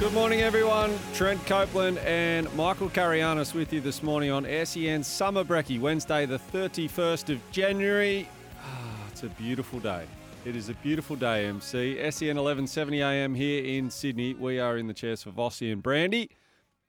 Good morning, everyone. Trent Copeland and Michael Carayannis with you this morning on SEN Summer Brekkie, Wednesday, the 31st of January. Ah, it's a beautiful day. It is a beautiful day, MC. SEN 1170 AM here in Sydney. We are in the chairs for Vossi and Brandy.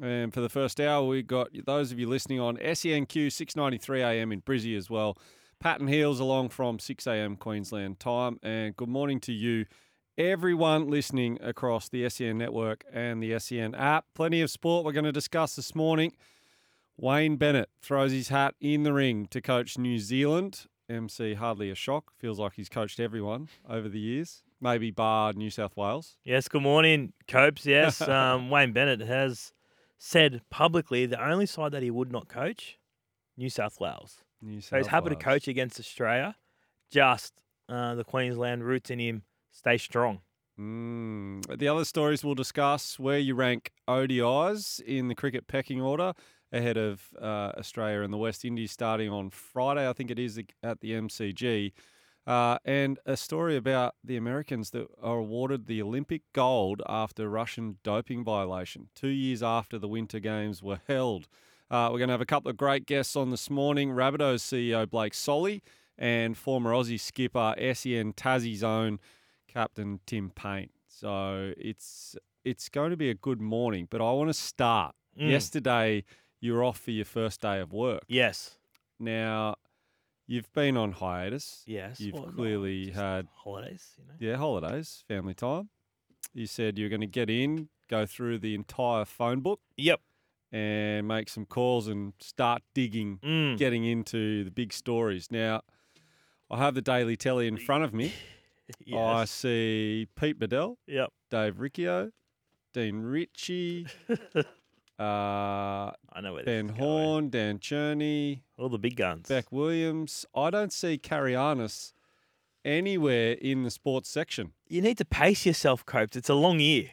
And for the first hour, we've got those of you listening on SENQ 693 AM in Brizzy as well. Patton Heels along from 6 AM Queensland time. And good morning to you, everyone listening across the SEN network and the SEN app. Plenty of sport we're going to discuss this morning. Wayne Bennett throws his hat in the ring to coach New Zealand. MC hardly a shock. Feels like he's coached everyone over the years. Maybe bar New South Wales. Yes, good morning, Copes. Yes, um, Wayne Bennett has said publicly the only side that he would not coach, New South Wales. New South So he's happy to coach against Australia. Just uh, the Queensland roots in him stay strong. Mm. The other stories we'll discuss where you rank ODIs in the cricket pecking order ahead of uh, Australia and the West Indies starting on Friday, I think it is at the MCG. Uh, and a story about the Americans that are awarded the Olympic gold after Russian doping violation, two years after the Winter Games were held. Uh, we're going to have a couple of great guests on this morning Rabbitohs CEO Blake Solly and former Aussie skipper SEN Tassie's own Captain Tim Paine. So it's it's going to be a good morning, but I want to start. Mm. Yesterday, you were off for your first day of work. Yes. Now, you've been on hiatus. Yes. You've Well, clearly just had holidays, you know. yeah holidays, family time. You said you were going to get in, go through the entire phone book, Yep. and make some calls and start digging, Mm. getting into the big stories. Now, I have the Daily Telly in front of me. I see Pete Badel, Yep. Dave Riccio, Dean Ritchie, uh, I know where Ben. Horne, Dan Cherney, All the big guns. Beck Williams. I don't see Carayannis anywhere in the sports section. You need to pace yourself, Copes. It's a long year.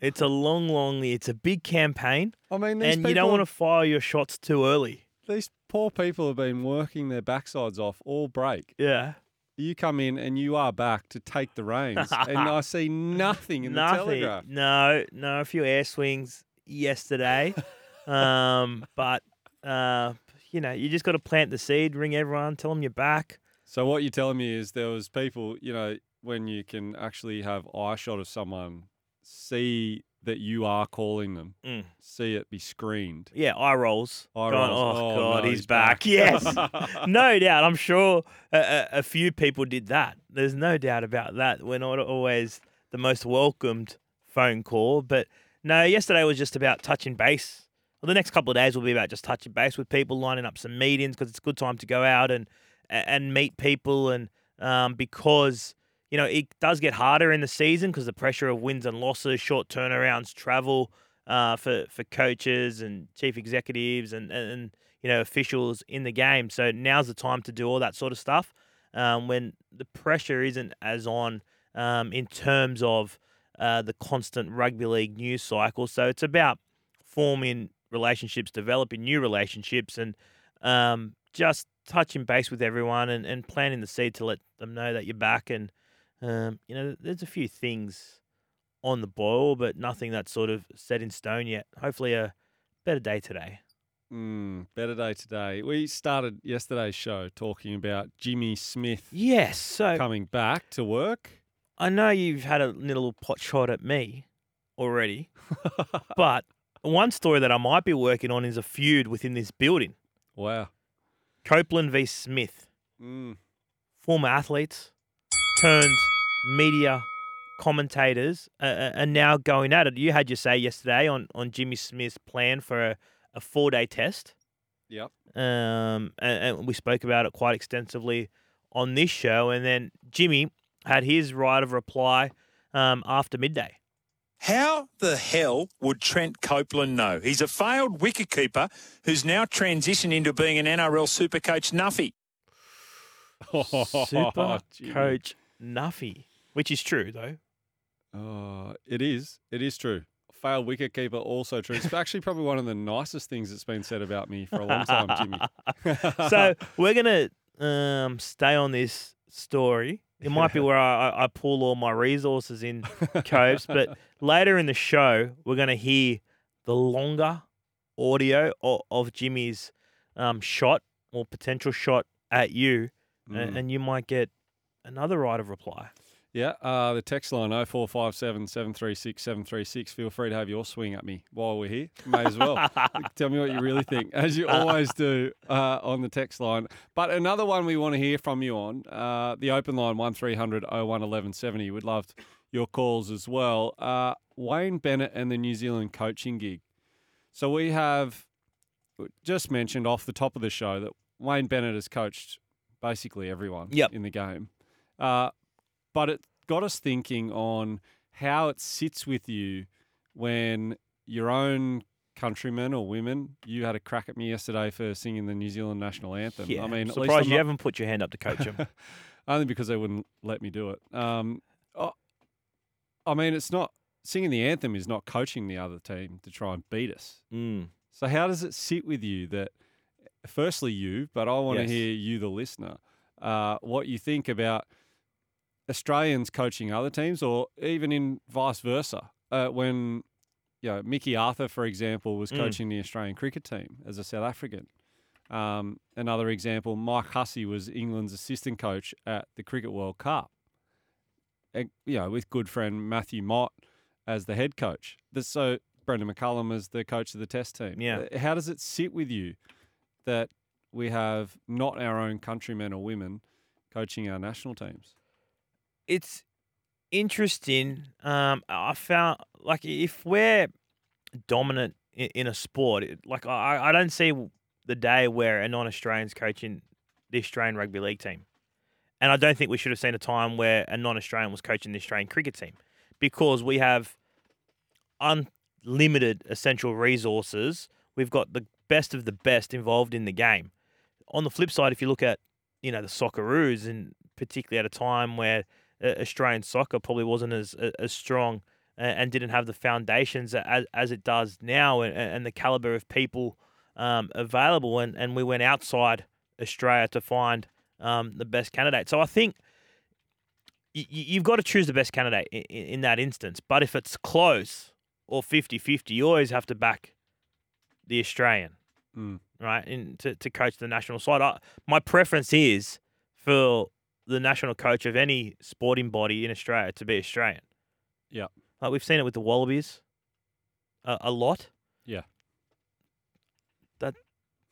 It's a long, long year. It's a big campaign, I mean, these and you don't want to fire your shots too early. these poor people have been working their backsides off all break. Yeah. You come in and you are back to take the reins, and I see nothing in the Nothing. Telegraph. No, no, a few air swings yesterday. um, but uh, you know, you just got to plant the seed, ring everyone, tell them you're back. So what you're telling me is there was people, you know, when you can actually have eye shot of someone, see that you are calling them, Mm. see it be screened. Yeah, eye rolls. Eye rolls. Oh, Oh, God, no, he's, he's back. back." Yes, no doubt. I'm sure a, a, a few people did that. There's no doubt about that. We're not always the most welcomed phone call, but no. Yesterday was just about touching base. Well, the next couple of days will be about just touching base with people, lining up some meetings because it's a good time to go out and and meet people, and um, because you know it does get harder in the season because the pressure of wins and losses, short turnarounds, travel uh, for for coaches and chief executives and, and you know officials in the game. So now's the time to do all that sort of stuff um, when the pressure isn't as on um, in terms of uh, the constant rugby league news cycle. So it's about forming relationships, developing new relationships, and um, just touching base with everyone and, and planting the seed to let them know that you're back. And um, you know, there's a few things on the boil, but nothing that's sort of set in stone yet. Hopefully, a better day today. Mm, better day today. We started yesterday's show talking about Jimmy Smith Yes. So coming back to work. I know you've had a little pot shot at me already, but one story that I might be working on is a feud within this building. wow. Copeland v. Smith, Mm. former athletes turned media commentators uh, uh, are now going at it. You had your say yesterday on, on Jimmy Smith's plan for a, a four day test. Yep. um, and, and we spoke about it quite extensively on this show. And then Jimmy had his right of reply um, after midday. How the hell would Trent Copeland know? He's a failed wicketkeeper who's now transitioned into being an NRL super coach Nuffy. Super Jimmy. coach Nuffy, which is true though. Oh, it is. It is true. Failed wicketkeeper, also true. It's actually probably one of the nicest things that's been said about me for a long time, Jimmy. so we're gonna um, stay on this story It might be where I, I- pull all my resources in, Copes. But later in the show, we're going to hear the longer audio of, of Jimmy's um, shot or potential shot at you, Mm. and, you might get another right of reply. Yeah, uh, the text line 0457 736 736. Feel free to have your swing at me while we're here. May as well. Tell me what you really think, as you always do uh, on the text line. But another one we want to hear from you on uh, the open line 1300 01 1170. We'd love your calls as well. Uh, Wayne Bennett and the New Zealand coaching gig. So we have just mentioned off the top of the show that Wayne Bennett has coached basically everyone Yep. in the game. Uh, but it got us thinking on how it sits with you when your own countrymen or women, you had a crack at me yesterday for singing the New Zealand national anthem. Yeah, I mean, least surprised I'm you not- haven't put your hand up to coach them. only because they wouldn't let me do it. Um, oh, I mean, it's not singing the anthem is not coaching the other team to try and beat us. mm. So how does it sit with you that, firstly, you, but I want Yes. to hear you, the listener, uh, what you think about Australians coaching other teams, or even in vice versa. Uh, when you know Mickey Arthur, for example, was Mm. coaching the Australian cricket team as a South African. Um, another example, Mike Hussey was England's assistant coach at the Cricket World Cup. And, you know, with good friend Matthew Mott as the head coach. So Brendan McCullum as the coach of the Test team. Yeah. Uh, How does it sit with you that we have not our own countrymen or women coaching our national teams? It's interesting. Um, I found like if we're dominant in, in a sport, it, like I, I don't see the day where a non-Australian's coaching the Australian rugby league team, and I don't think we should have seen a time where a non-Australian was coaching the Australian cricket team, because we have unlimited essential resources. We've got the best of the best involved in the game. On the flip side, if you look at you know the Socceroos, and particularly at a time where Australian soccer probably wasn't as as strong and didn't have the foundations as, as it does now, and, and the caliber of people um, available, and, and we went outside Australia to find um, the best candidate. So I think y- you've got to choose the best candidate in, in that instance. But if it's close or 50-50, you always have to back the Australian Mm. right, in to, to coach the national side. I, my preference is for the national coach of any sporting body in Australia to be Australian. Yeah. like we've seen it with the Wallabies a, a lot. Yeah. that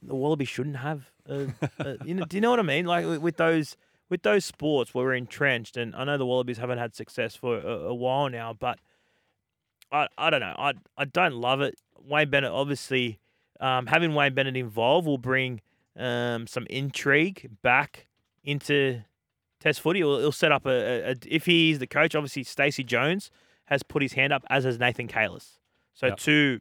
the Wallabies shouldn't have. A, a, you know, do you know what I mean? Like with, with those with those sports where we're entrenched, and I know the Wallabies haven't had success for a, a while now, but I I don't know. I I don't love it. Wayne Bennett obviously um, having Wayne Bennett involved will bring um, some intrigue back into Test footy. He'll, he'll set up a, a, a if he's the coach. Obviously, Stacey Jones has put his hand up, as has Nathan Cayless. So Yep. two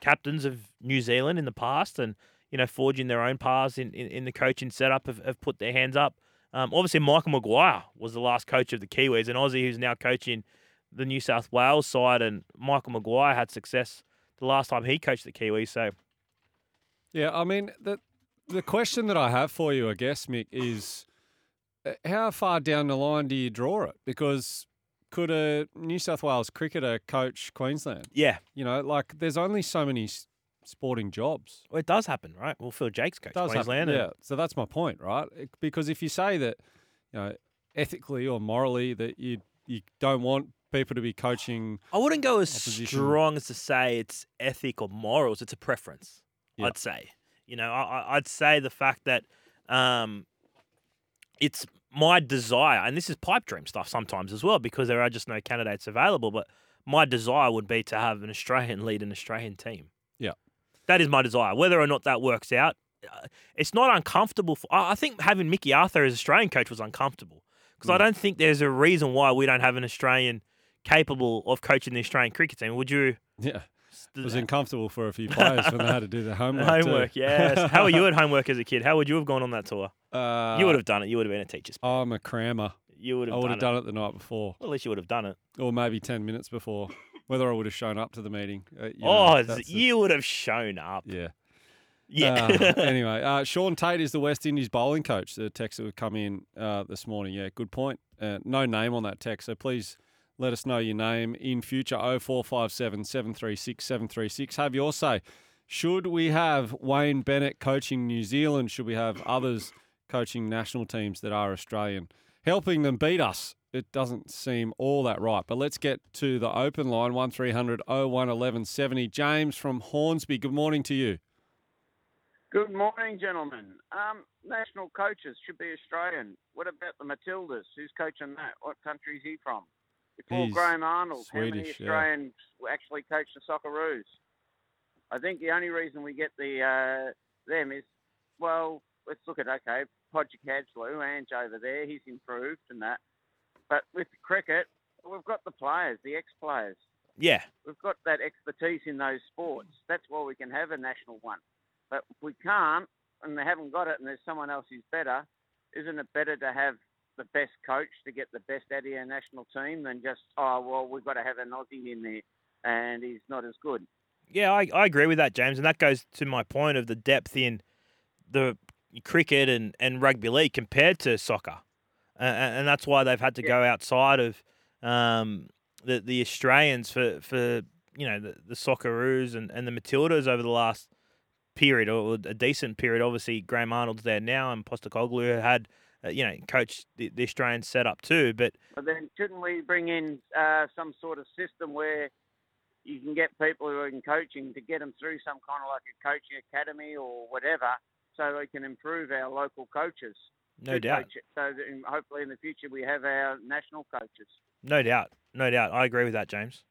captains of New Zealand in the past, and you know forging their own paths in, in, in the coaching setup, have, have put their hands up. Um, obviously, Michael Maguire was the last coach of the Kiwis, an Aussie who's now coaching the New South Wales side, and Michael Maguire had success the last time he coached the Kiwis. So Yeah, I mean the the question that I have for you, I guess, Mick, is how far down the line do you draw it? Because could a New South Wales cricketer coach Queensland? yeah, You know, like there's only so many sporting jobs. well, it does happen, right? Well, Phil Jaques coached happen, Queensland, and yeah. So that's my point, right? Because if you say that, you know, ethically or morally that you you don't want people to be coaching, I wouldn't go as opposition. strong as to say it's ethic or morals. It's a preference. Yeah. I'd say. You know, I, I- I'd say the fact that um, it's my desire, and this is pipe dream stuff sometimes as well, because there are just no candidates available. But my desire would be to have an Australian lead an Australian team. Yeah. that is my desire. Whether or not that works out, uh, it's not uncomfortable. For, I think having Mickey Arthur as Australian coach was uncomfortable because I Mm. don't think there's a reason why we don't have an Australian capable of coaching the Australian cricket team. Would you? yeah, it was uncomfortable for a few players when they had to do their homework. too. homework, yes. How were you at homework as a kid? How would you have gone on that tour? Uh, you would have done it. You would have been a teacher's. pet. I'm a crammer. You would have. I would done, have done it the night before, Well, at least you would have done it. or maybe ten minutes before. Whether I would have shown up to the meeting. uh, you know, oh, that's the- you would have shown up. yeah. Yeah. Uh, anyway, uh, Shaun Tait is the West Indies bowling coach. The text that would come in uh, this morning. Yeah, good point. Uh, no name on that text, so please let us know your name in future. 0457 736 736. Have your say. Should we have Wayne Bennett coaching New Zealand? Should we have others coaching national teams that are Australian? Helping them beat us. It doesn't seem all that right. But let's get to the open line 1300 01 1170. James from Hornsby, good morning to you. Good morning, gentlemen. Um, national coaches should be Australian. What about the Matildas? Who's coaching that? What country is he from? Before He's Graham Arnold, how many Swedish, yeah. Australians actually coach the Socceroos? I think the only reason we get the uh, them is, well, let's look at okay, Podger Cadsley, Ange over there, he's improved and that. But with cricket, we've got the players, the ex-players. yeah. We've got that expertise in those sports. That's why we can have a national one. But if we can't, and they haven't got it, and there's someone else who's better, isn't it better to have the best coach to get the best out of your national team than just, oh, well, we've got to have an Aussie in there and he's not as good? Yeah, I, I agree with that, James, and that goes to my point of the depth in the cricket and, and rugby league compared to soccer, uh, and that's why they've had to go outside of um, the the Australians for, for you know the, the Socceroos and, and the Matildas over the last period or a decent period. Obviously, Graham Arnold's there now, and Postecoglou had uh, you know coached the, the Australian setup too, but But then shouldn't we bring in uh, some sort of system where you can get people who are in coaching to get them through some kind of like a coaching academy or whatever so we can improve our local coaches? no doubt. coach- So that in, hopefully in the future we have our national coaches. No doubt. No doubt. I agree with that, James.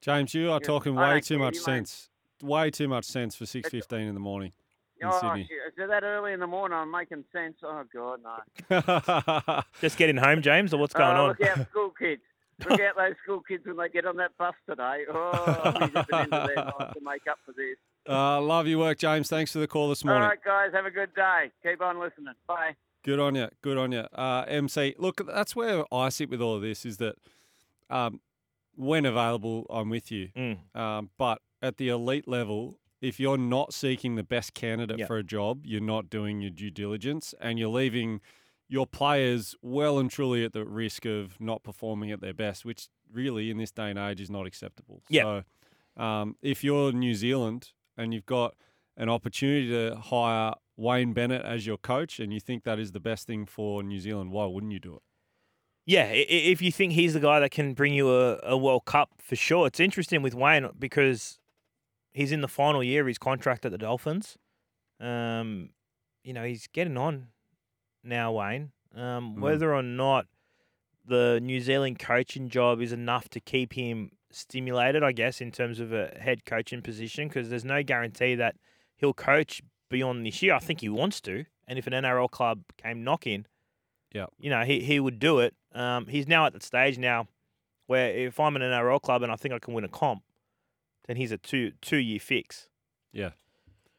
James, you are Yeah, talking way too much you mate. sense. Way too much sense for 6.15 in the morning in oh, Sydney. shit. So that early in the morning, I'm making sense. Oh, God, no. Just getting home, James, or what's oh, going oh, on? Look out, school kids. Look out those school kids when they get on that bus today. Oh, we just into their life to make up for this. Uh, love your work, James. Thanks for the call this morning. All right, guys, have a good day. Keep on listening. Bye. Good on you. Good on you. Uh, MC, look, that's where I sit with all of this is that um, when available, I'm with you. Mm. Um, but at the elite level, if you're not seeking the best candidate Yep. for a job, you're not doing your due diligence and you're leaving your players well and truly at the risk of not performing at their best, which really in this day and age is not acceptable. Yep. So um, if you're New Zealand and you've got an opportunity to hire Wayne Bennett as your coach and you think that is the best thing for New Zealand, why wouldn't you do it? Yeah, if you think he's the guy that can bring you a, a World Cup for sure. It's interesting with Wayne because he's in the final year of his contract at the Dolphins. Um, you know, he's getting on now, Wayne. Um, Mm. Whether or not the New Zealand coaching job is enough to keep him stimulated, I guess, in terms of a head coaching position, because there's no guarantee that he'll coach beyond this year. I think he wants to, and if an NRL club came knocking, yeah, you know, he he would do it. Um, he's now at the stage now where if I'm an NRL club and I think I can win a comp, then he's a two two year fix. Yeah.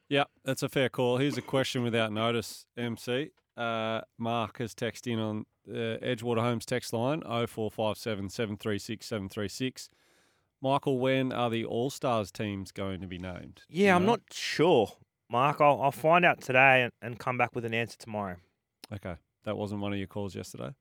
Yeah, that's a fair call. Here's a question without notice, MC. Uh, Mark has texted in on uh, Edgewater Homes text line 0457 736 736. Michael, when are the All Stars teams going to be named? You Yeah, I'm not sure, Mark. I'll, I'll find out today and, and come back with an answer tomorrow. Okay. That wasn't one of your calls yesterday.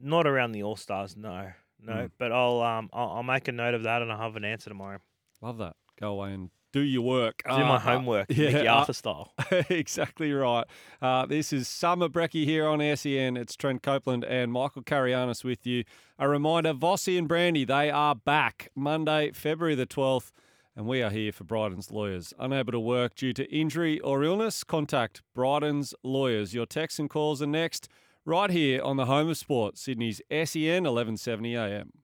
Not around the All Stars, no, no. Mm. But I'll um I'll, I'll make a note of that and I'll have an answer tomorrow. Love that. Go away and do your work. Do my Uh, homework, yeah, Mickey uh, Arthur style. exactly right. Uh, this is Summer Brekkie here on SEN. It's Trent Copeland and Michael Carayannis with you. A reminder Vossi and Brandy, they are back Monday, February the 12th, and we are here for Bryden's Lawyers. Unable to work due to injury or illness? Contact Bryden's Lawyers. Your texts and calls are next, right here on the home of sport, Sydney's SEN 1170 AM.